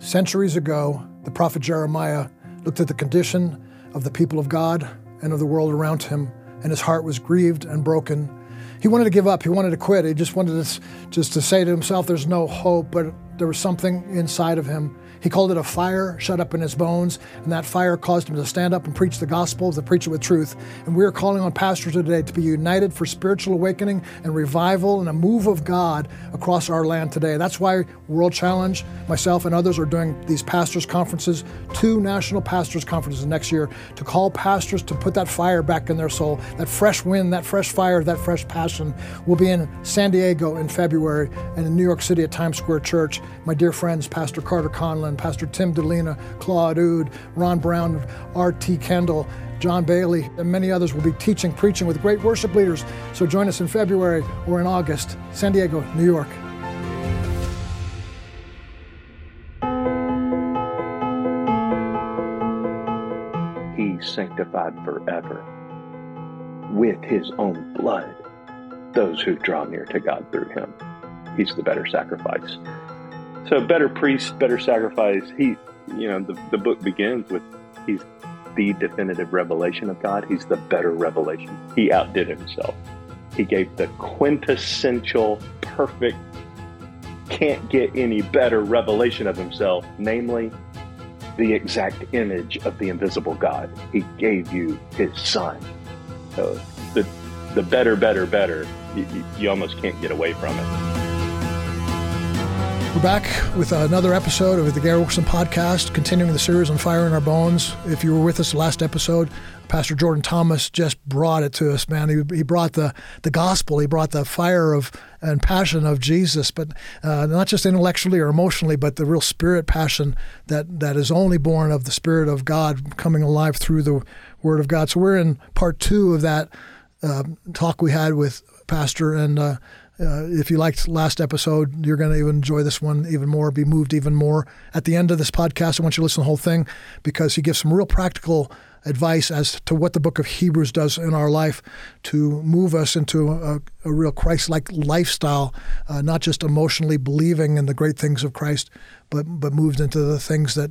Centuries ago, the prophet Jeremiah looked at the condition of the people of God and of the world around him, and his heart was grieved and broken. He wanted to give up. He wanted to quit. He just wanted to, just to say to himself, "There's no hope." But there was something inside of him he called it a fire shut up in his bones, and that fire caused him to stand up and preach the gospel, to preach it with truth. And we are calling on pastors today to be united for spiritual awakening and revival and a move of God across our land today. That's why World Challenge, myself and others are doing these pastors' conferences, two national pastors' conferences next year, to call pastors to put that fire back in their soul, that fresh wind, that fresh fire, that fresh passion. We'll be in San Diego in February and in New York City at Times Square Church. My dear friends, Pastor Carter Conlon, Pastor Tim Dilena, Claude Houde, Ron Brown, R.T. Kendall, John Bailey, and many others will be teaching, preaching with great worship leaders. So join us in February or in August, San Diego, New York. He sanctified forever with his own blood those who draw near to God through him. He's the better sacrifice. So better priest, better sacrifice. He, you know, the, the book begins with he's the definitive revelation of God. He's the better revelation. He outdid himself. He gave the quintessential, perfect, can't get any better revelation of himself, namely the exact image of the invisible God. He gave you his son. So the the better, better, better, you, you almost can't get away from it. We're back with another episode of the Gary Wilkerson podcast, continuing the series on Fire in Our Bones. If you were with us last episode, Pastor Jordan Thomas just brought it to us, man. He, he brought the, the gospel, he brought the fire of and passion of Jesus, but uh, not just intellectually or emotionally, but the real spirit passion that, that is only born of the Spirit of God coming alive through the Word of God. So we're in part two of that uh, talk we had with Pastor, and uh, uh, if you liked last episode, you're going to even enjoy this one even more, be moved even more. At the end of this podcast, I want you to listen to the whole thing because he gives some real practical advice as to what the book of Hebrews does in our life to move us into a, a real Christ like lifestyle, uh, not just emotionally believing in the great things of Christ, but, but moved into the things that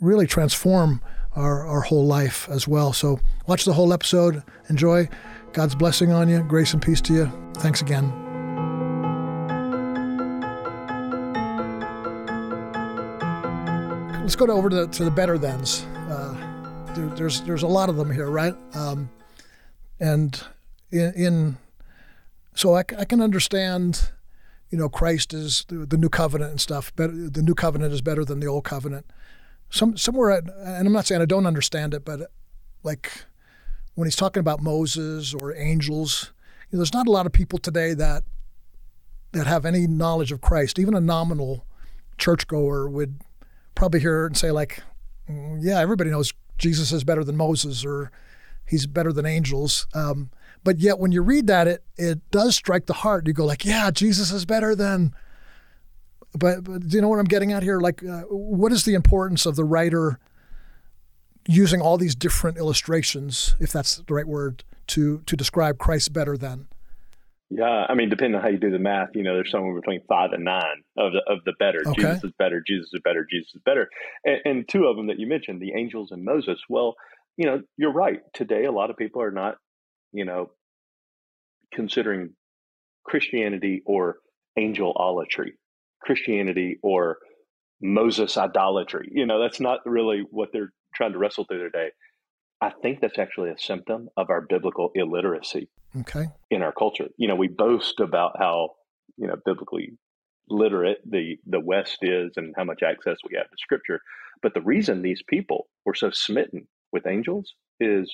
really transform our, our whole life as well. So watch the whole episode, enjoy. God's blessing on you, grace and peace to you. Thanks again. Let's go over to, to the better thens. Uh, there, there's there's a lot of them here, right? Um, and in, in so I, I, can understand, you know, Christ is the, the, new covenant and stuff. Better, the new covenant is better than the old covenant. Some somewhere, and I'm not saying I don't understand it, but like when he's talking about Moses or angels, you know, there's not a lot of people today that that have any knowledge of Christ. Even a nominal churchgoer would probably hear and say like, yeah, everybody knows Jesus is better than Moses or he's better than angels. Um, but yet when you read that, it it does strike the heart. You go like, yeah, Jesus is better than. But, but do you know what I'm getting at here? Like, uh, what is the importance of the writer using all these different illustrations, if that's the right word, to to describe Christ better than? Yeah, I mean, depending on how you do the math, you know, there's somewhere between five and nine of the of the better. Okay. Jesus is better. Jesus is better. Jesus is better. And, and, two of them that you mentioned, the angels and Moses. Well, you know, you're right. Today, a lot of people are not, you know, considering Christianity or angelolatry, Christianity or Moses idolatry. You know, that's not really what they're trying to wrestle through their day. I think that's actually a symptom of our biblical illiteracy okay. in our culture. You know, we boast about how, you know, biblically literate the, the West is and how much access we have to scripture. But the reason these people were so smitten with angels is,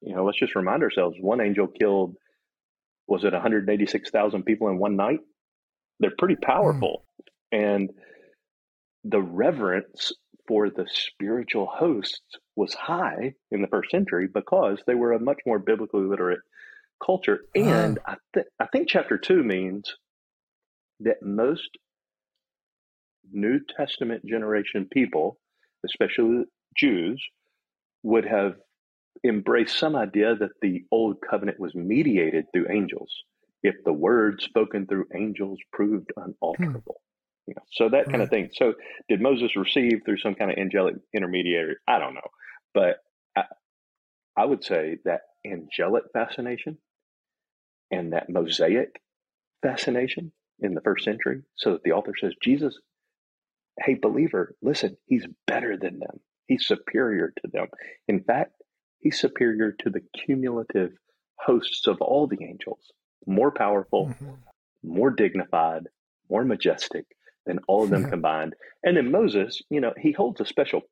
you know, let's just remind ourselves one angel killed, was it 186,000 people in one night? They're pretty hmm. powerful. Mm. And the reverence for the spiritual hosts was high in the first century because they were a much more biblically literate culture. And. I, th- I think chapter two means that most New Testament generation people, especially Jews, would have embraced some idea that the old covenant was mediated through angels if the word spoken through angels proved hmm. unalterable. You know, so that kind of thing. So did Moses receive through some kind of angelic intermediary? I don't know, but I, I would say that angelic fascination and that Mosaic fascination in the first century. So that the author says, Jesus, hey, believer, listen, he's better than them. He's superior to them. In fact, he's superior to the cumulative hosts of all the angels, more powerful, mm-hmm. more dignified, more majestic than all of them combined. And then Moses, you know, he holds a special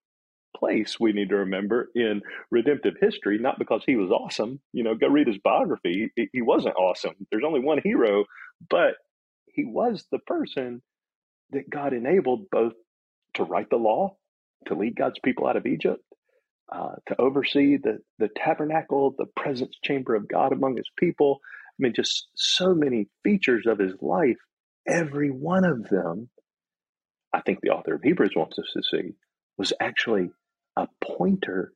place we need to remember in redemptive history, not because he was awesome. You know, go read his biography. He, he wasn't awesome. There's only one hero, but he was the person that God enabled both to write the law, to lead God's people out of Egypt, uh, to oversee the, the tabernacle, the presence chamber of God among his people. I mean, just so many features of his life. Every one of them, I think the author of Hebrews wants us to see, was actually a pointer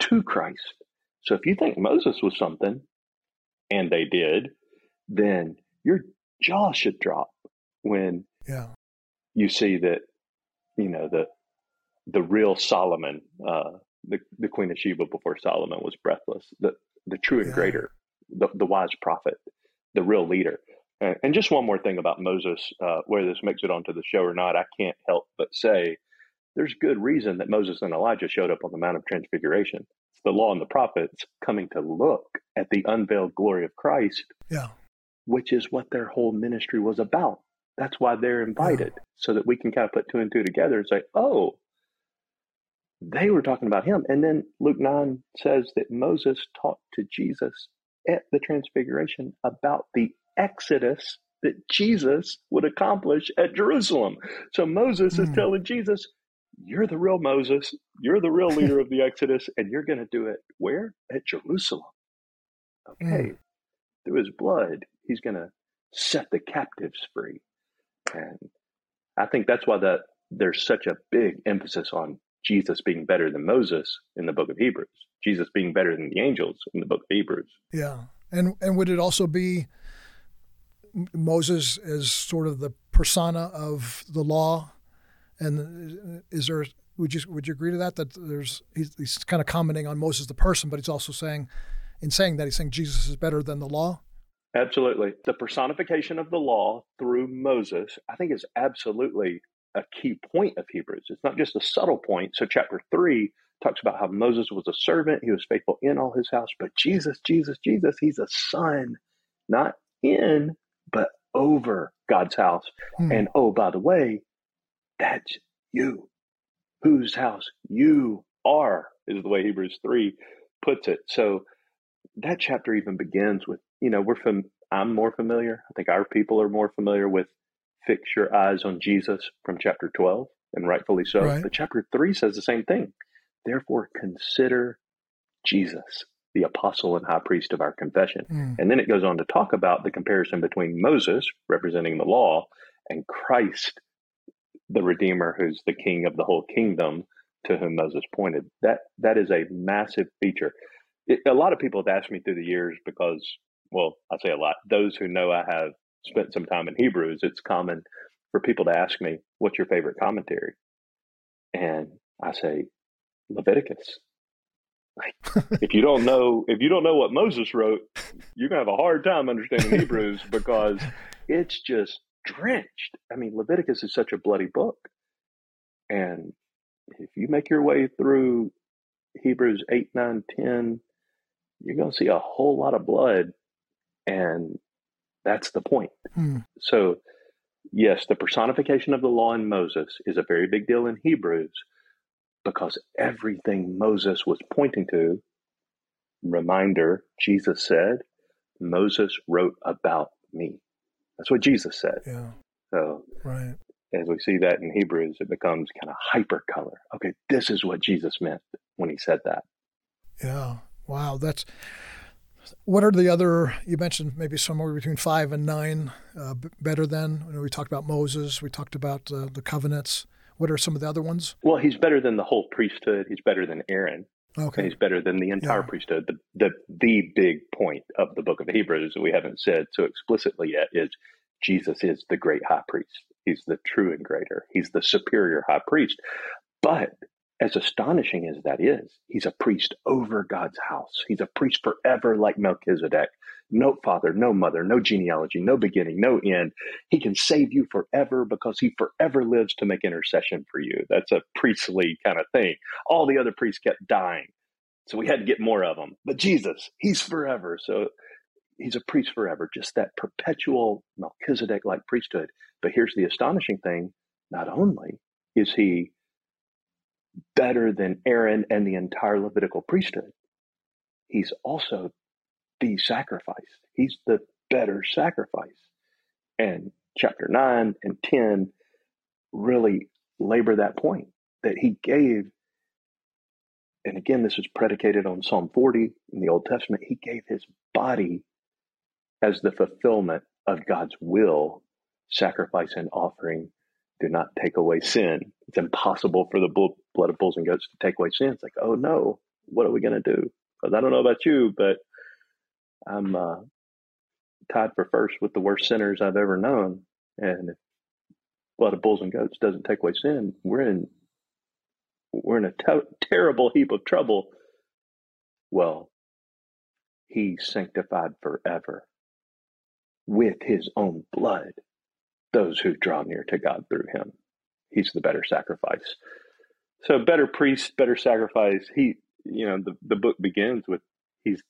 to Christ. So if you think Moses was something, and they did, then your jaw should drop when yeah. you see that, you know, the the real Solomon, uh, the the Queen of Sheba before Solomon was breathless, the the true and yeah. greater, the the wise prophet, the real leader. And, and just one more thing about Moses, uh, whether this makes it onto the show or not, I can't help but say there's good reason that Moses and Elijah showed up on the Mount of Transfiguration. It's the law and the prophets coming to look at the unveiled glory of Christ. Yeah. Which is what their whole ministry was about. That's why they're invited, yeah. so that we can kind of put two and two together and say, oh, they were talking about him. And then Luke 9 says that Moses talked to Jesus at the Transfiguration about the Exodus that Jesus would accomplish at Jerusalem. So Moses mm. is hmm. telling Jesus, you're the real Moses, you're the real leader of the Exodus, and you're going to do it where? At Jerusalem. Okay. Mm. Through his blood, he's going to set the captives free. And I think that's why that there's such a big emphasis on Jesus being better than Moses in the book of Hebrews, Jesus being better than the angels in the book of Hebrews. Yeah. And and would it also be Moses as sort of the persona of the law and is there would you would you agree to that? That there's he's, he's kind of commenting on Moses the person, but he's also saying, in saying that, he's saying Jesus is better than the law. Absolutely, the personification of the law through Moses, I think, is absolutely a key point of Hebrews. It's not just a subtle point. So, chapter three talks about how Moses was a servant; he was faithful in all his house. But Jesus, Jesus, Jesus, he's a son, not in, but over God's house. Hmm. And oh, by the way, that's you. Whose house you are, is the way Hebrews 3 puts it. So that chapter even begins with, you know, we're from, I'm more familiar. I think our people are more familiar with fix your eyes on Jesus from chapter 12, and rightfully so. Right. But chapter 3 says the same thing. Therefore, consider Jesus, the apostle and high priest of our confession. Mm. And then it goes on to talk about the comparison between Moses, representing the law, and Christ, the Redeemer, who's the King of the whole kingdom, to whom Moses pointed. That that is a massive feature. It, a lot of people have asked me through the years because, well, I say a lot. Those who know I have spent some time in Hebrews, it's common for people to ask me, "What's your favorite commentary?" And I say, Leviticus. If you don't know, if you don't know what Moses wrote, you're gonna have a hard time understanding Hebrews because it's just drenched. I mean, Leviticus is such a bloody book. And if you make your way through Hebrews 8, 9, 10, you're going to see a whole lot of blood. And that's the point. Hmm. So, yes, the personification of the law in Moses is a very big deal in Hebrews because everything Moses was pointing to, reminder, Jesus said, Moses wrote about me. That's what Jesus said. Yeah. So right. as we see that in Hebrews, it becomes kind of hyper color. Okay, this is what Jesus meant when he said that. Yeah. Wow. That's what are the other? You mentioned maybe somewhere between five and nine. Uh, better than you know, we talked about Moses. We talked about uh, the covenants. What are some of the other ones? Well, he's better than the whole priesthood. He's better than Aaron. Okay. And he's better than the entire yeah. priesthood. The, the the big point of the book of Hebrews that we haven't said so explicitly yet is Jesus is the great high priest. He's the true and greater. He's the superior high priest. But as astonishing as that is, he's a priest over God's house. He's a priest forever, like Melchizedek. No father, no mother, no genealogy, no beginning, no end. He can save you forever because he forever lives to make intercession for you. That's a priestly kind of thing. All the other priests kept dying. So we had to get more of them. But Jesus, he's forever. So he's a priest forever, just that perpetual Melchizedek like priesthood. But here's the astonishing thing not only is he better than Aaron and the entire Levitical priesthood, he's also the sacrifice. He's the better sacrifice. And chapter 9 and 10 really labor that point that he gave. And again, this is predicated on Psalm 40 in the Old Testament. He gave his body as the fulfillment of God's will, sacrifice and offering do not take away sin. It's impossible for the blood of bulls and goats to take away sin. It's like, oh no, what are we going to do? Because I don't know about you, but I'm uh, tied for first with the worst sinners I've ever known. And if blood of bulls and goats doesn't take away sin, we're in we're in a terrible heap of trouble. Well, He's sanctified forever with his own blood those who draw near to God through him. He's the better sacrifice. So better priest, better sacrifice. He, you know, the, the book begins with he's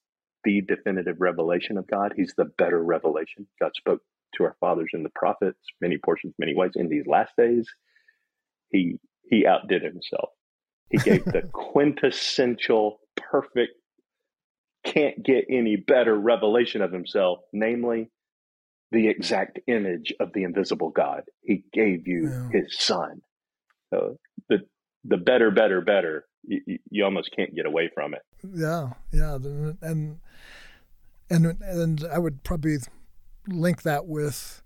the definitive revelation of God. He's the better revelation. God spoke to our fathers and the prophets, many portions, many ways. In these last days, he he outdid himself. He gave the quintessential, perfect, can't get any better revelation of himself, namely the exact image of the invisible God. He gave you yeah. his son. So the better, better, better. You, you, almost can't get away from it. Yeah, yeah, and and and I would probably link that with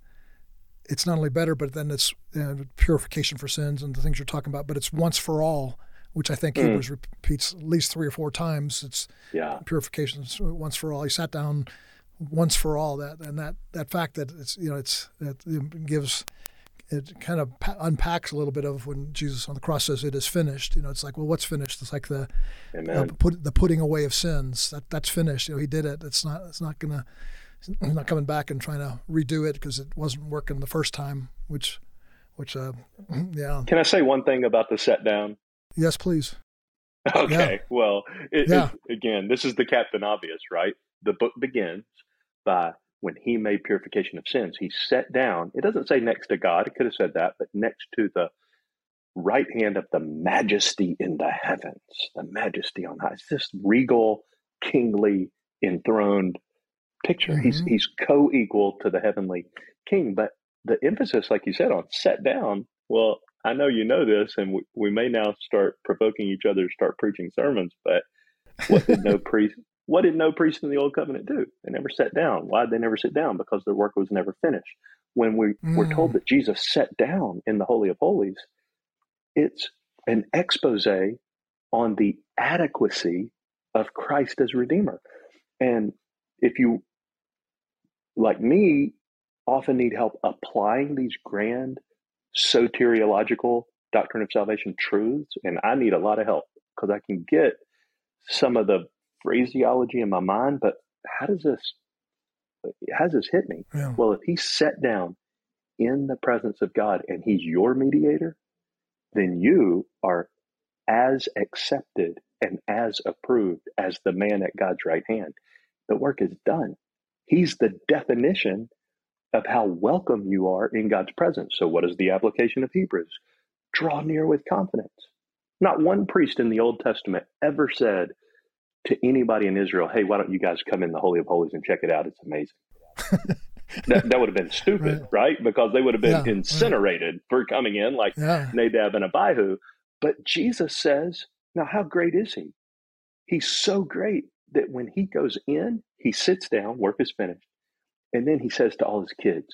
it's not only better, but then it's you know, purification for sins and the things you're talking about. But it's once for all, which I think mm. Hebrews repeats at least three or four times. It's yeah, purification once for all. He sat down once for all that and that that fact that it's you know it's it gives it kind of unpacks a little bit of when Jesus on the cross says it is finished. You know, it's like, well, what's finished? It's like the uh, put, the putting away of sins. That that's finished. You know, he did it. It's not. It's not gonna. He's not coming back and trying to redo it because it wasn't working the first time. Which, which, uh, yeah. Can I say one thing about the set down? Yes, please. Okay. Yeah. Well, it, yeah. It, again, this is the captain obvious, right? The book begins by when he made purification of sins, he sat down. It doesn't say next to God, it could have said that, but next to the right hand of the majesty in the heavens, the majesty on high. It's this regal, kingly, enthroned picture. Mm-hmm. He's he's co-equal to the heavenly king. But the emphasis, like you said, on set down, well, I know you know this, and we, we may now start provoking each other to start preaching sermons, but what did no priest what did no priest in the old covenant do? They never sat down. Why did they never sit down? Because their work was never finished. When we mm. we're told that Jesus sat down in the Holy of Holies, it's an expose on the adequacy of Christ as Redeemer. And if you, like me, often need help applying these grand soteriological doctrine of salvation truths, and I need a lot of help because I can get some of the phraseology in my mind, but how does this how does this hit me? Yeah. Well, if he's set down in the presence of God and he's your mediator, then you are as accepted and as approved as the man at God's right hand. The work is done. He's the definition of how welcome you are in God's presence. So, what is the application of Hebrews? Draw near with confidence. Not one priest in the Old Testament ever said, to anybody in Israel, hey, why don't you guys come in the Holy of Holies and check it out? It's amazing. that, that would have been stupid, right? right? Because they would have been yeah, incinerated right. for coming in like yeah. Nadab and Abihu. But Jesus says, now how great is he? He's so great that when he goes in, he sits down, work is finished, and then he says to all his kids,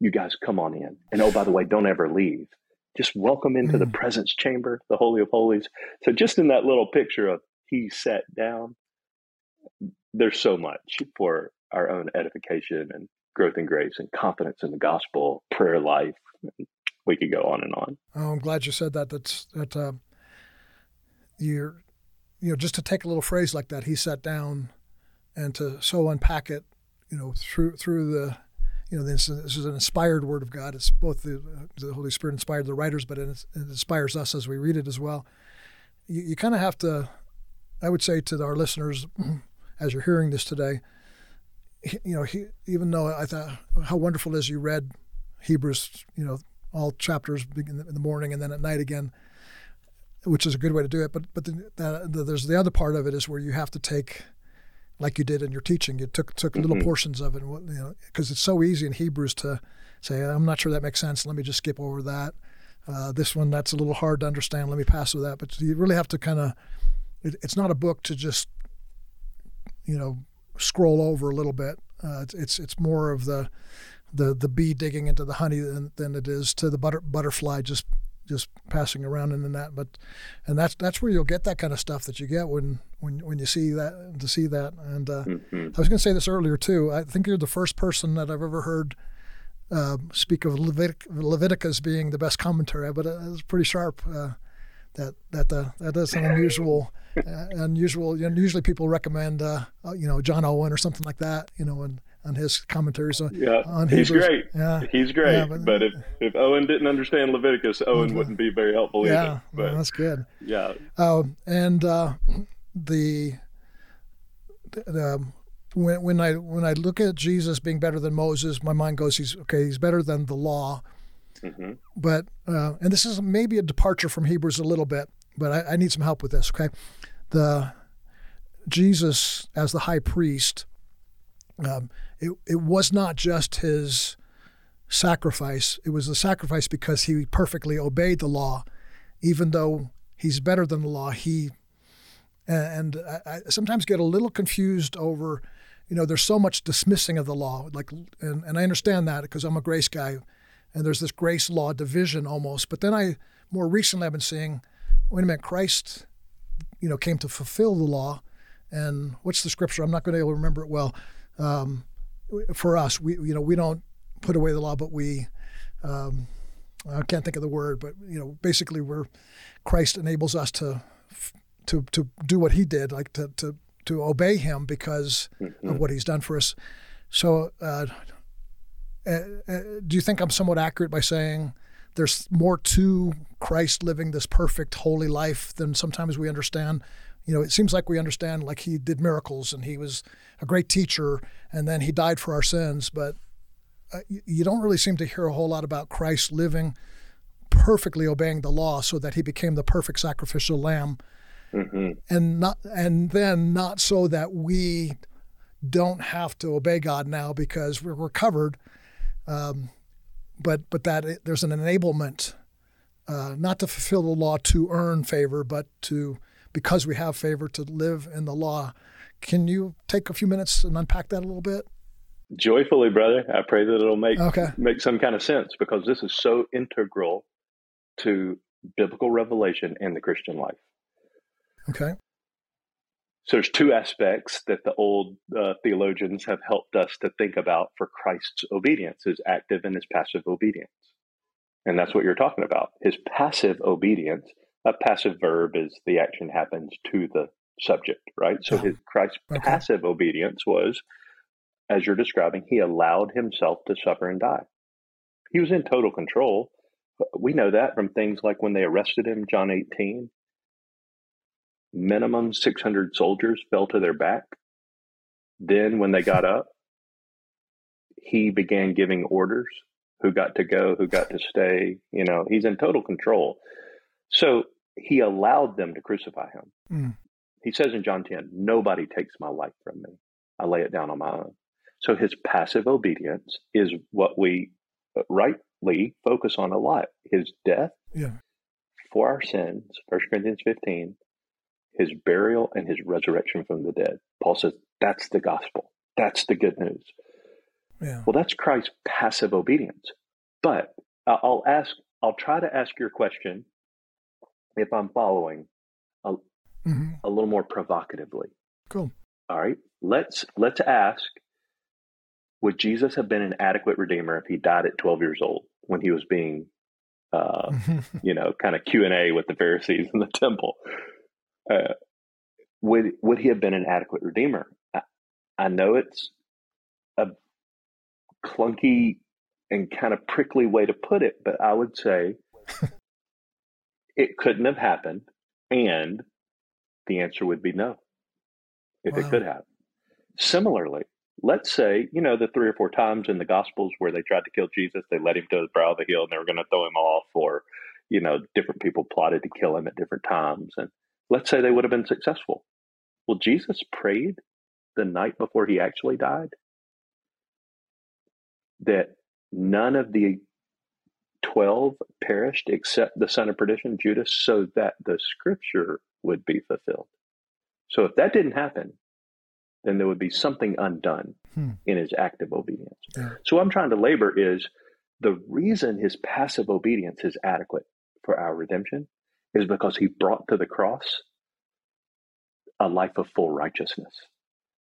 you guys come on in. And oh, by the way, don't ever leave. Just welcome into mm. the presence chamber, the Holy of Holies. So just in that little picture of he sat down. There's so much for our own edification and growth in grace and confidence in the gospel, prayer life, We could go on and on. Oh, I'm glad you said that. That's that. Uh, you're, you know, just to take a little phrase like that, he sat down, and to so unpack it, you know, through through the, you know, this, this is an inspired word of God. It's both the, the Holy Spirit inspired the writers, but it, it inspires us as we read it as well. You, you kind of have to, I would say to our listeners, as you're hearing this today, you know, he, even though I thought how wonderful it is you read Hebrews, you know, all chapters in the morning and then at night again, which is a good way to do it. But but the, the, there's the other part of it is where you have to take, like you did in your teaching, you took took mm-hmm. little portions of it, you know, because it's so easy in Hebrews to say, I'm not sure that makes sense. Let me just skip over that. Uh, this one that's a little hard to understand. Let me pass with that. But you really have to kind of. It, it's not a book to just, you know, scroll over a little bit. Uh, it's, it's it's more of the the the bee digging into the honey than, than it is to the butter, butterfly just just passing around in the net. But and that's that's where you'll get that kind of stuff that you get when when when you see that to see that. And uh, mm-hmm. I was going to say this earlier too. I think you're the first person that I've ever heard. Uh, speak of Levitic, Leviticus being the best commentary, but it's pretty sharp. Uh, that that uh, that is an unusual, uh, unusual. You know, usually people recommend, uh, you know, John Owen or something like that. You know, and on his commentaries on yeah on he's great. Yeah. He's great. Yeah, but, but, if, if Owen didn't understand Leviticus Owen wouldn't be very helpful yeah either but well, that's good. yeah. Uh, and uh, the, the um, when when I when I look at Jesus being better than Moses my mind goes he's okay he's better than the law mm-hmm. but uh, and this is maybe a departure from Hebrews a little bit but I, I need some help with this okay the Jesus as the high priest um, it, it was not just his sacrifice, it was a sacrifice because he perfectly obeyed the law, even though he's better than the law. He and I, I sometimes get a little confused over, you know, there's so much dismissing of the law, like, and, and I understand that because I'm a grace guy, and there's this grace law division almost. But then I more recently I've been seeing, wait a minute, Christ, you know, came to fulfill the law, and what's the scripture? I'm not going to be able to remember it well. Um, for us, we you know we don't put away the law, but we um, I can't think of the word, but you know basically we're Christ enables us to to to do what He did, like to to to obey Him because mm-hmm. of what He's done for us. So, uh, uh, uh, do you think I'm somewhat accurate by saying? There's more to Christ living this perfect, holy life than sometimes we understand you know, it seems like we understand like he did miracles and he was a great teacher and then he died for our sins, but uh, you don't really seem to hear a whole lot about Christ living perfectly obeying the law so that he became the perfect sacrificial lamb. Mm-hmm. And not and then not so that we don't have to obey God now because we're, we're covered. Um, but but that it, there's an enablement, uh, not to fulfill the law to earn favor, but to because we have favor to live in the law. Can you take a few minutes and unpack that a little bit? Joyfully, brother. I pray that it'll make okay. make some kind of sense because this is so integral to biblical revelation and the Christian life. Okay. So there's two aspects that the old uh, theologians have helped us to think about for Christ's obedience: his active and his passive obedience, and that's what you're talking about. His passive obedience a passive verb is the action happens to the subject, right? So his Christ's okay. passive obedience was, as you're describing, he allowed himself to suffer and die. He was in total control. We know that from things like when they arrested him, John 18. Minimum 600 soldiers fell to their back. Then, when they got up, he began giving orders who got to go, who got to stay. You know, he's in total control. So he allowed them to crucify him. Mm. He says in John 10, Nobody takes my life from me. I lay it down on my own. So his passive obedience is what we rightly focus on a lot. His death yeah. for our sins, 1 Corinthians 15, his burial and his resurrection from the dead. Paul says that's the gospel. That's the good news. Yeah. Well, that's Christ's passive obedience. But I'll ask, I'll try to ask your question if I'm following a, mm-hmm. a little more provocatively. Cool. All right. Let's let's ask would Jesus have been an adequate redeemer if he died at 12 years old when he was being, uh, you know, kind of Q and A with the Pharisees in the temple? Uh, would would he have been an adequate redeemer? I, I know it's a clunky and kind of prickly way to put it, but I would say it couldn't have happened, and the answer would be no, if wow. it could have. Similarly, let's say, you know, the three or four times in the Gospels where they tried to kill Jesus, they led him to the brow of the hill and they were going to throw him off, or, you know, different people plotted to kill him at different times. And let's say they would have been successful. Well, Jesus prayed the night before he actually died that none of the 12 perished except the son of perdition, Judas, so that the scripture would be fulfilled. So if that didn't happen, then there would be something undone hmm. in his active obedience. Yeah. So what I'm trying to labor is the reason his passive obedience is adequate for our redemption is because he brought to the cross a life of full righteousness.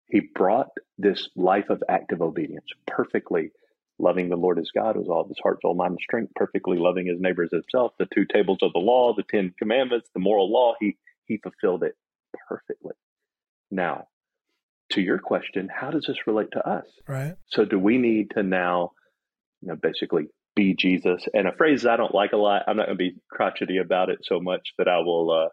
He brought this life of active obedience perfectly loving the Lord as God with all of his heart, soul, mind, and strength, perfectly loving his neighbor as himself, the two tables of the law, the Ten Commandments, the moral law, he he fulfilled it perfectly. Now, to your question, how does this relate to us? Right. So do we need to now, you know, basically be Jesus? And a phrase I don't like a lot, I'm not going to be crotchety about it so much that I will, uh,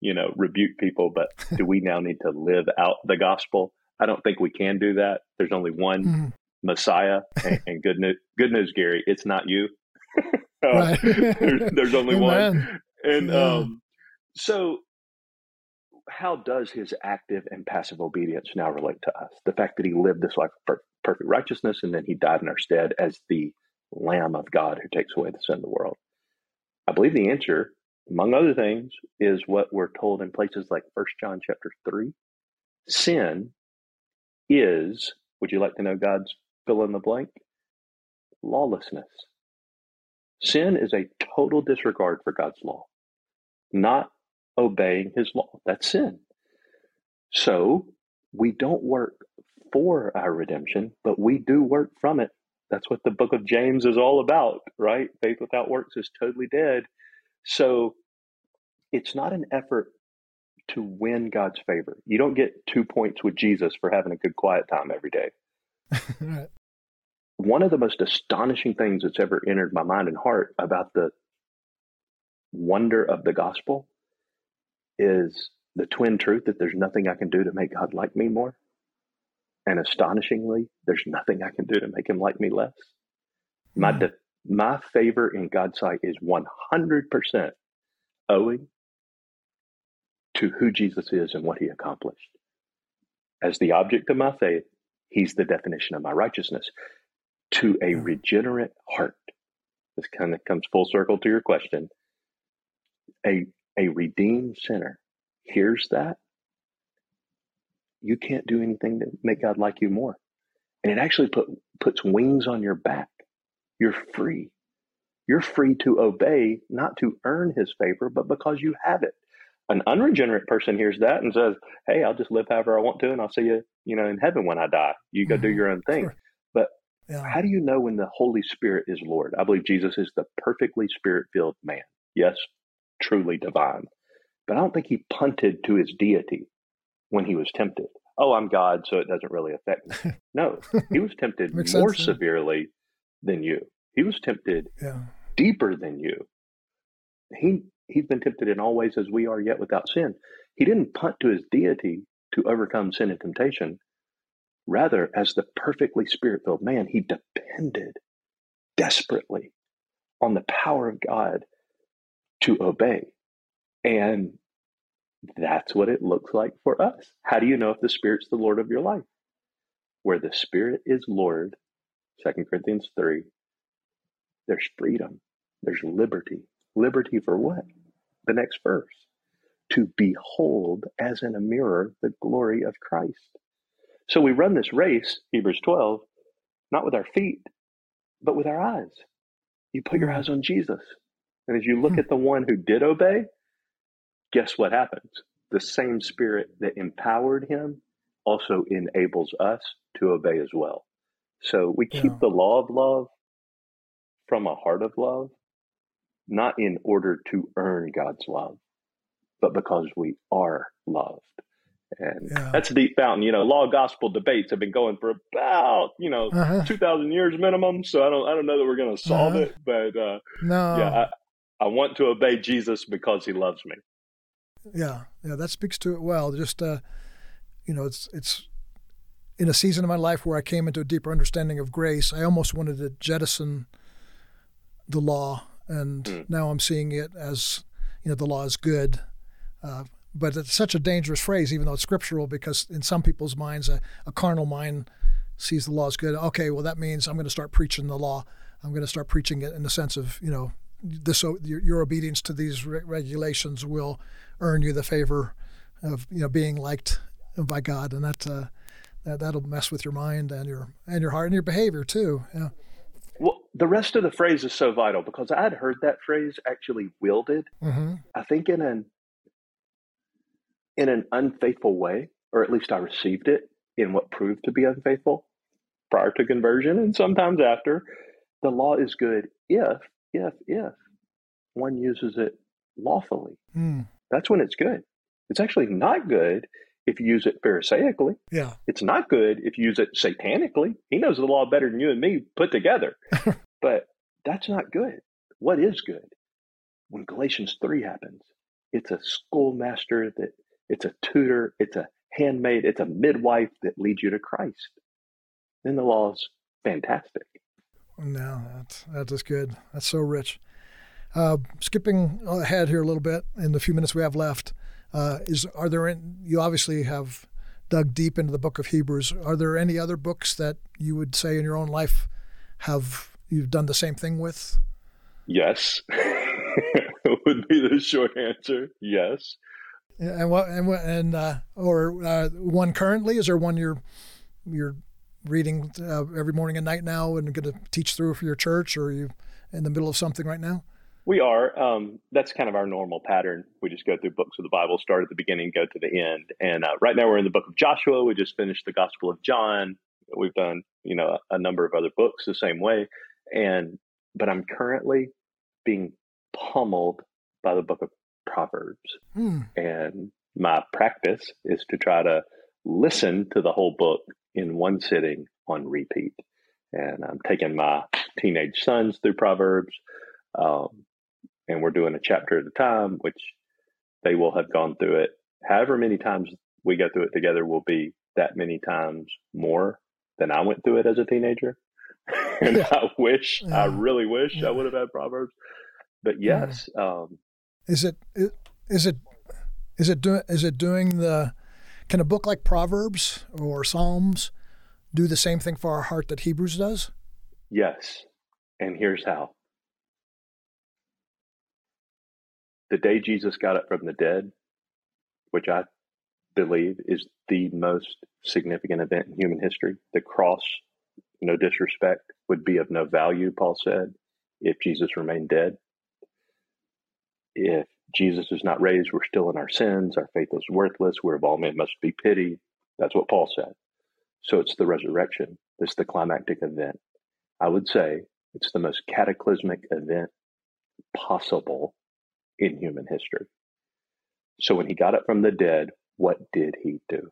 you know, rebuke people, but do we now need to live out the gospel? I don't think we can do that. There's only one mm. Messiah, and, and, good news, good news, Gary, it's not you. uh, there's, there's, only one, and yeah. um, so how does his active and passive obedience now relate to us? The fact that he lived this life of perfect righteousness and then he died in our stead as the Lamb of God who takes away the sin of the world. I believe the answer, among other things, is what we're told in places like First John chapter 3. Sin is, would you like to know God's fill in the blank? Lawlessness. Sin is a total disregard for God's law, not obeying his law. That's sin. So we don't work for our redemption, but we do work from it. That's what the book of James is all about, right? Faith without works is totally dead. So it's not an effort to win God's favor. You don't get two points with Jesus for having a good quiet time every day. right. One of the most astonishing things that's ever entered my mind and heart about the wonder of the gospel is the twin truth that there's nothing I can do to make God like me more. And astonishingly, there's nothing I can do to make him like me less. My, mm. de- my favor in God's sight is 100% owing to who Jesus is and what he accomplished. As the object of my faith, he's the definition of my righteousness. To a hmm. regenerate heart, this kind of comes full circle to your question. A a redeemed sinner hears that, you can't do anything to make God like you more. And it actually put, puts wings on your back. You're free. You're free to obey, not to earn his favor, but because you have it. An unregenerate person hears that and says, Hey, I'll just live however I want to, and I'll see you, you know, in heaven when I die. You go mm-hmm. do your own thing. Sure. But yeah. how do you know when the Holy Spirit is Lord? I believe Jesus is the perfectly spirit filled man. Yes, truly divine. But I don't think he punted to his deity when he was tempted. Oh, I'm God, so it doesn't really affect me. No, he was tempted more sense, severely than you. He was tempted yeah. deeper than you. He he's been tempted in all ways as we are, yet without sin. He didn't punt to his deity to overcome sin and temptation. Rather, as the perfectly spirit filled man, he depended desperately on the power of God to obey. And that's what it looks like for us. How do you know if the Spirit's the Lord of your life? Where the Spirit is Lord, 2 Corinthians 3, there's freedom, there's liberty. Liberty for what? The next verse to behold as in a mirror the glory of Christ. So we run this race, Hebrews 12, not with our feet, but with our eyes. You put your eyes on Jesus. And as you look hmm. at the one who did obey, guess what happens? The same spirit that empowered him also enables us to obey as well. So we keep Yeah. the law of love from a heart of love, not in order to earn God's love, but because we are loved. And Yeah. that's a deep fountain. You know, law gospel debates have been going for about, you know, Uh-huh. 2000 years minimum. So I don't, I don't know that we're going to solve Uh-huh. it, but, uh, No. yeah, I, I want to obey Jesus because he loves me. Yeah, yeah, that speaks to it well. Just uh, you know, it's it's in a season of my life where I came into a deeper understanding of grace. I almost wanted to jettison the law, and Mm. now I'm seeing it as you know, the law is good. Uh, but it's such a dangerous phrase, even though it's scriptural, because in some people's minds, a, a carnal mind sees the law as good. Okay, well that means I'm going to start preaching the law. I'm going to start preaching it in the sense of you know, this your, your obedience to these re- regulations will earn you the favor of you know being liked by God, and that uh, that that'll mess with your mind and your and your heart and your behavior too. Yeah. Well, the rest of the phrase is so vital because I'd heard that phrase actually wielded, hmm I think in an in an unfaithful way, or at least I received it in what proved to be unfaithful prior to conversion and sometimes after. The law is good if, if, if one uses it lawfully. Mm. That's when it's good. It's actually not good if you use it pharisaically. Yeah. It's not good if you use it satanically. He knows the law better than you and me put together. but that's not good. What is good? When Galatians 3 happens, it's a schoolmaster that it's a tutor, it's a handmaid, it's a midwife that leads you to Christ. Then the law is fantastic. No, that's that is good. That's so rich. Uh, skipping ahead here a little bit in the few minutes we have left, uh, is are there? In, you obviously have dug deep into the book of Hebrews. Are there any other books that you would say in your own life have you've done the same thing with? Yes. would be the short answer. Yes. And what and what and uh, or uh, one currently? Is there one you're you're reading uh, every morning and night now and going to teach through for your church, or are you in the middle of something right now? We are. Um, that's kind of our normal pattern. We just go through books of the Bible, start at the beginning, go to the end. And uh, right now we're in the book of Joshua. We just finished the Gospel of John. We've done, you know, a number of other books the same way. And but I'm currently being pummeled by the book of Proverbs. Hmm. And my practice is to try to listen to the whole book in one sitting on repeat. And I'm taking my teenage sons through Proverbs. Um, and we're doing a chapter at a time, which they will have gone through it. However many times we go through it together will be that many times more than I went through it as a teenager. and Yeah. I wish, I really wish Yeah. I would have had Proverbs. But yes, um, Is it is it is it doing is it doing the can a book like Proverbs or Psalms do the same thing for our heart that Hebrews does? yes. And here's how. The day Jesus got up from the dead, which I believe is the most significant event in human history, the cross, no disrespect, would be of no value, Paul said, if Jesus remained dead. If Jesus is not raised, we're still in our sins. Our faith is worthless. We're of all men must be pitied. That's what Paul said. So it's the resurrection. It's the climactic event. I would say it's the most cataclysmic event possible in human history. So when he got up from the dead, what did he do?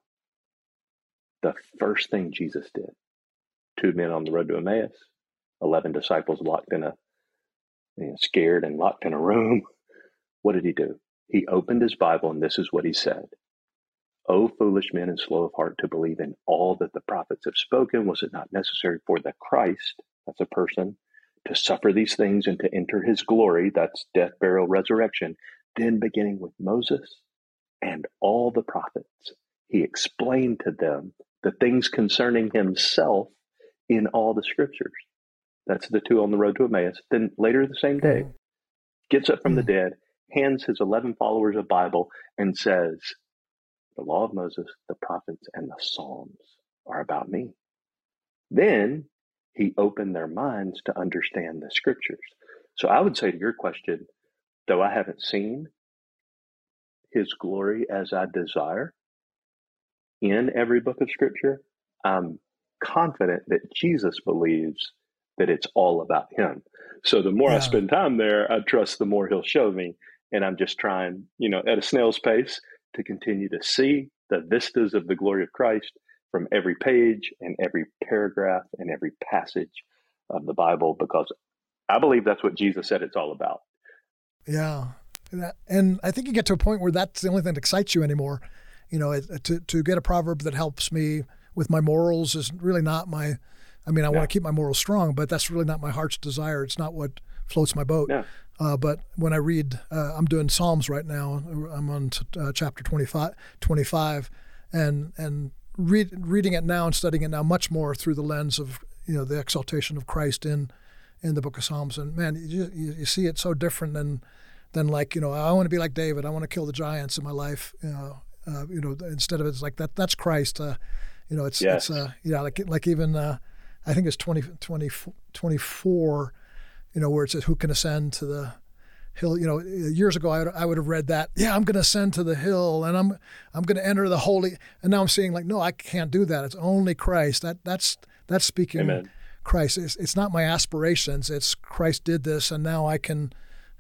The first thing Jesus did two men on the road to Emmaus, 11 disciples locked in a, you know, scared and locked in a room. What did he do? He opened his Bible, and this is what he said O foolish men and slow of heart to believe in all that the prophets have spoken, was it not necessary for the Christ, that's a person, to suffer these things and to enter his glory, that's death, burial, resurrection, then beginning with Moses and all the prophets, he explained to them the things concerning himself in all the scriptures. That's the two on the road to Emmaus. Then later the same day, gets up from the hmm. dead, hands his 11 followers a Bible, and says, The law of Moses, the prophets, and the Psalms are about me. Then he opened their minds to understand the scriptures. So I would say to your question, though I haven't seen his glory as I desire in every book of scripture, I'm confident that Jesus believes that it's all about him. So the more yeah. I spend time there, I trust the more he'll show me. And I'm just trying, you know, at a snail's pace to continue to see the vistas of the glory of Christ from every page and every paragraph and every passage of the Bible because I believe that's what Jesus said it's all about. Yeah. And I think you get to a point where that's the only thing that excites you anymore. You know, to, to get a proverb that helps me with my morals is really not my, I mean, I yeah. want to keep my morals strong, but that's really not my heart's desire. It's not what floats my boat. Yeah. Uh, but when I read, uh, I'm doing Psalms right now. I'm on t- uh, chapter 25, 25 and, and read, reading it now and studying it now much more through the lens of, you know, the exaltation of Christ in, in the book of Psalms. And man, you, you, you see it so different than, than like, you know, I want to be like David. I want to kill the giants in my life. You know, uh, you know, instead of it's like that, that's Christ. Uh, you know, it's, yes. it's, uh, you know, like, like even, uh, I think it's 20, 20, 24, you know, where it says, who can ascend to the hill? You know, years ago, I would, I would have read that, yeah, I'm going to ascend to the hill and I'm, I'm going to enter the holy. And now I'm seeing like, no, I can't do that. It's only Christ. That that's, that's speaking Amen. Christ. It's, it's not my aspirations. It's Christ did this. And now I can,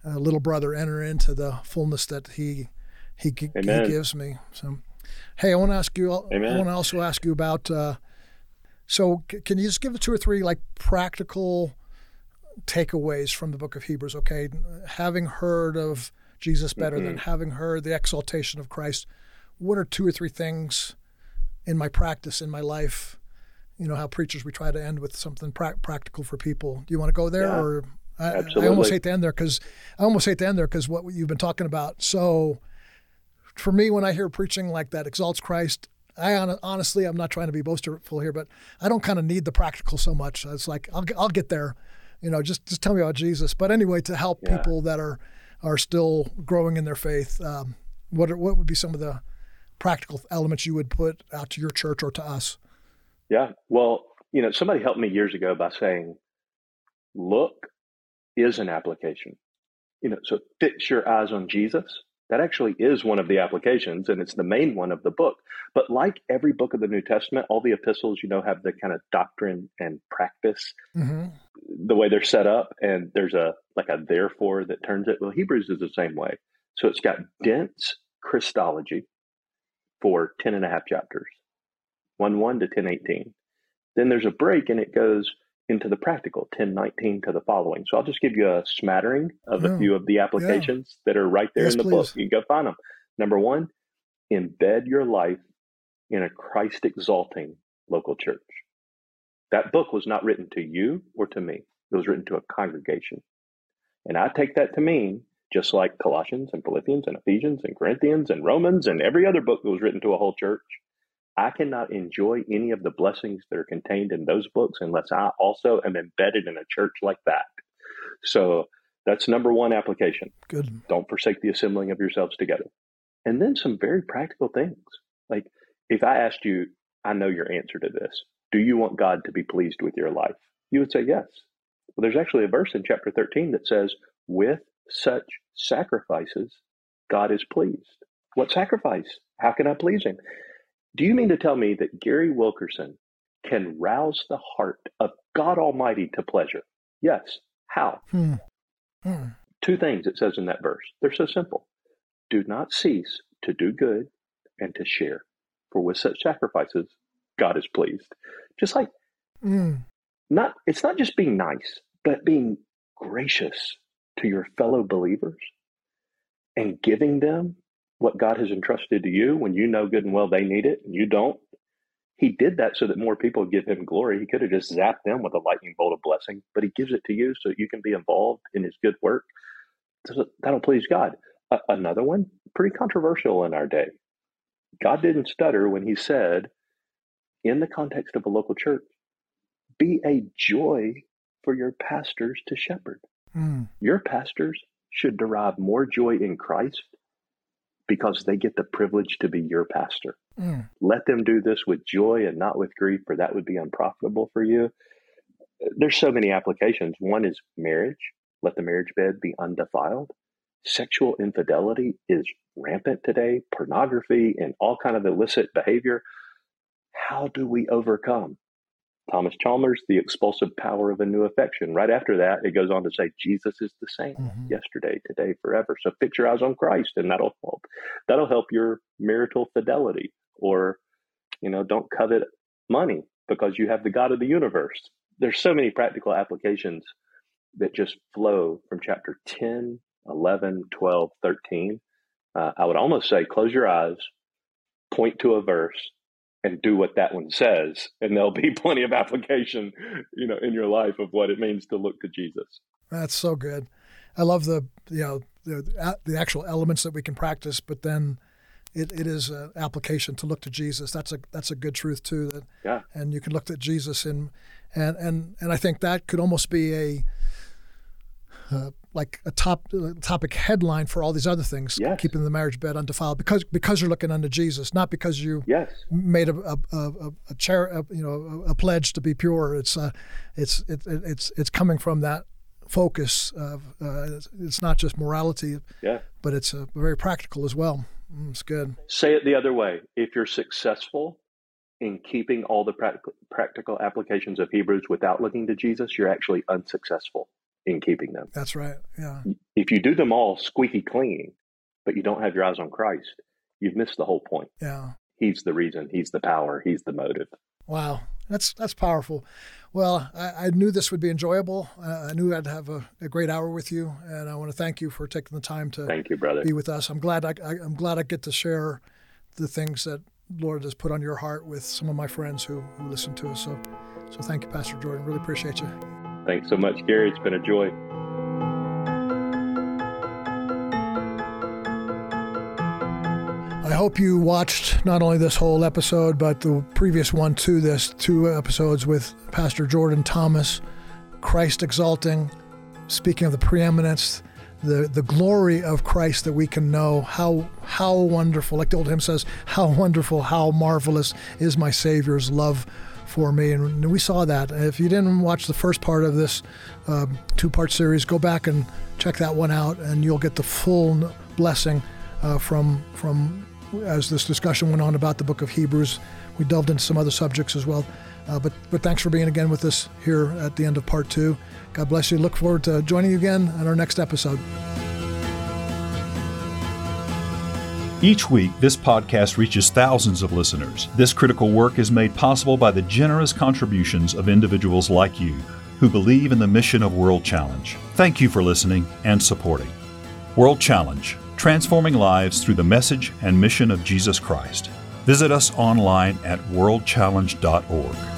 uh, little brother, enter into the fullness that he, he, he gives me. So, Hey, I want to ask you. Amen. I want to also ask you about. Uh, so, c- can you just give two or three like practical takeaways from the Book of Hebrews? Okay, having heard of Jesus better mm-hmm. than having heard the exaltation of Christ, what are two or three things in my practice in my life? You know how preachers we try to end with something pra- practical for people. Do you want to go there, yeah, or I, I, almost hate to end there because I almost hate to end there because what you've been talking about so for me, when I hear preaching like that exalts Christ, I honestly, I'm not trying to be boastful here, but I don't kind of need the practical so much. It's like I'll I'll get there, you know. Just just tell me about Jesus. But anyway, to help yeah. people that are are still growing in their faith, um, what are, what would be some of the practical elements you would put out to your church or to us? Yeah, well, you know, somebody helped me years ago by saying, "Look is an application." You know, so fix your eyes on Jesus that actually is one of the applications, and it's the main one of the book. But like every book of the New Testament, all the epistles, you know, have the kind of doctrine and practice, mm-hmm. The way they're set up, and there's a like a therefore that turns it. Well, Hebrews is the same way. So it's got dense Christology for 10 and a half chapters, 1 1 to 10 18. Then there's a break, and it goes into the practical 1019 to the following. So I'll just give you a smattering of a few of the applications yeah. that are right there yes, in the please. book. You can go find them. Number one, embed your life in a Christ exalting local church. That book was not written to you or to me, it was written to a congregation. And I take that to mean just like Colossians and Philippians and Ephesians and Corinthians and Romans and every other book that was written to a whole church, I cannot enjoy any of the blessings that are contained in those books unless I also am embedded in a church like that. So that's number one application. Good. Don't forsake the assembling of yourselves together. And then some very practical things. Like if I asked you, I know your answer to this. Do you want God to be pleased with your life? You would say yes. Well, there's actually a verse in chapter 13 that says, with such sacrifices, God is pleased. What sacrifice? How can I please him? Do you mean to tell me that Gary Wilkerson can rouse the heart of God Almighty to pleasure? Yes. How? Hmm. Hmm. Two things it says in that verse. They're so simple. Do not cease to do good and to share, for with such sacrifices, God is pleased. Just like, mm. Not it's not just being nice, but being gracious to your fellow believers and giving them what God has entrusted to you when you know good and well they need it and you don't. He did that so that more people give him glory. He could have just zapped them with a lightning bolt of blessing, but he gives it to you so you can be involved in his good work. So That'll please God. Another one, pretty controversial in our day. God didn't stutter when he said, in the context of a local church, be a joy for your pastors to shepherd. Mm. Your pastors should derive more joy in Christ because they get the privilege to be your pastor. Mm. Let them do this with joy and not with grief, for that would be unprofitable for you. There's so many applications. One is marriage. Let the marriage bed be undefiled. Sexual infidelity is rampant today, pornography and all kind of illicit behavior. How do we overcome? Thomas Chalmers, the expulsive power of a new affection. Right after that, it goes on to say Jesus is the same mm-hmm. yesterday, today, forever. So fix your eyes on Christ, and that'll help. That'll help your marital fidelity. Or, you know, don't covet money because you have the God of the universe. There's so many practical applications that just flow from chapter 10, 11, 12, 13. Uh, I would almost say close your eyes, point to a verse, and do what that one says, and there'll be plenty of application, you know, in your life of what it means to look to Jesus. That's so good. I love the you know the the actual elements that we can practice, but then it, it is an application to look to Jesus. That's a that's a good truth too. That yeah. And you can look at Jesus in, and and and I think that could almost be a uh, like a top uh, topic headline for all these other things, yes. keeping the marriage bed undefiled, because because you're looking unto Jesus, not because you yes. made a a, a, a, chair, a, you know, a, pledge to be pure. It's uh, it's it, it's it's coming from that focus. Of, uh, it's not just morality, yeah. but it's uh, very practical as well. Mm, it's good. Say it the other way: if you're successful in keeping all the practical practical applications of Hebrews without looking to Jesus, you're actually unsuccessful in keeping them. That's right. Yeah. If you do them all squeaky clean, but you don't have your eyes on Christ, you've missed the whole point. Yeah. He's the reason. He's the power. He's the motive. Wow, that's that's powerful. Well, I, I knew this would be enjoyable. Uh, I knew I'd have a, a, great hour with you, and I want to thank you for taking the time to thank you, brother. be with us. I'm glad I, I, I'm glad I get to share the things that Lord has put on your heart with some of my friends who, who listen to us. So, so thank you, Pastor Jordan. Really appreciate you. Thanks so much, Gary. It's been a joy. I hope you watched not only this whole episode, but the previous one to this, two episodes with Pastor Jordan Thomas, Christ exalting, speaking of the preeminence, the, the glory of Christ that we can know. How, how wonderful, like the old hymn says, how wonderful, how marvelous is my Savior's love for me. And we saw that. If you didn't watch the first part of this uh, two part series, go back and check that one out, and you'll get the full blessing uh, from, from as this discussion went on about the book of Hebrews. We delved into some other subjects as well. Uh, but, but thanks for being again with us here at the end of part two. God bless you. Look forward to joining you again on our next episode. Each week, this podcast reaches thousands of listeners. This critical work is made possible by the generous contributions of individuals like you who believe in the mission of World Challenge. Thank you for listening and supporting. World Challenge, transforming lives through the message and mission of Jesus Christ. Visit us online at worldchallenge.org.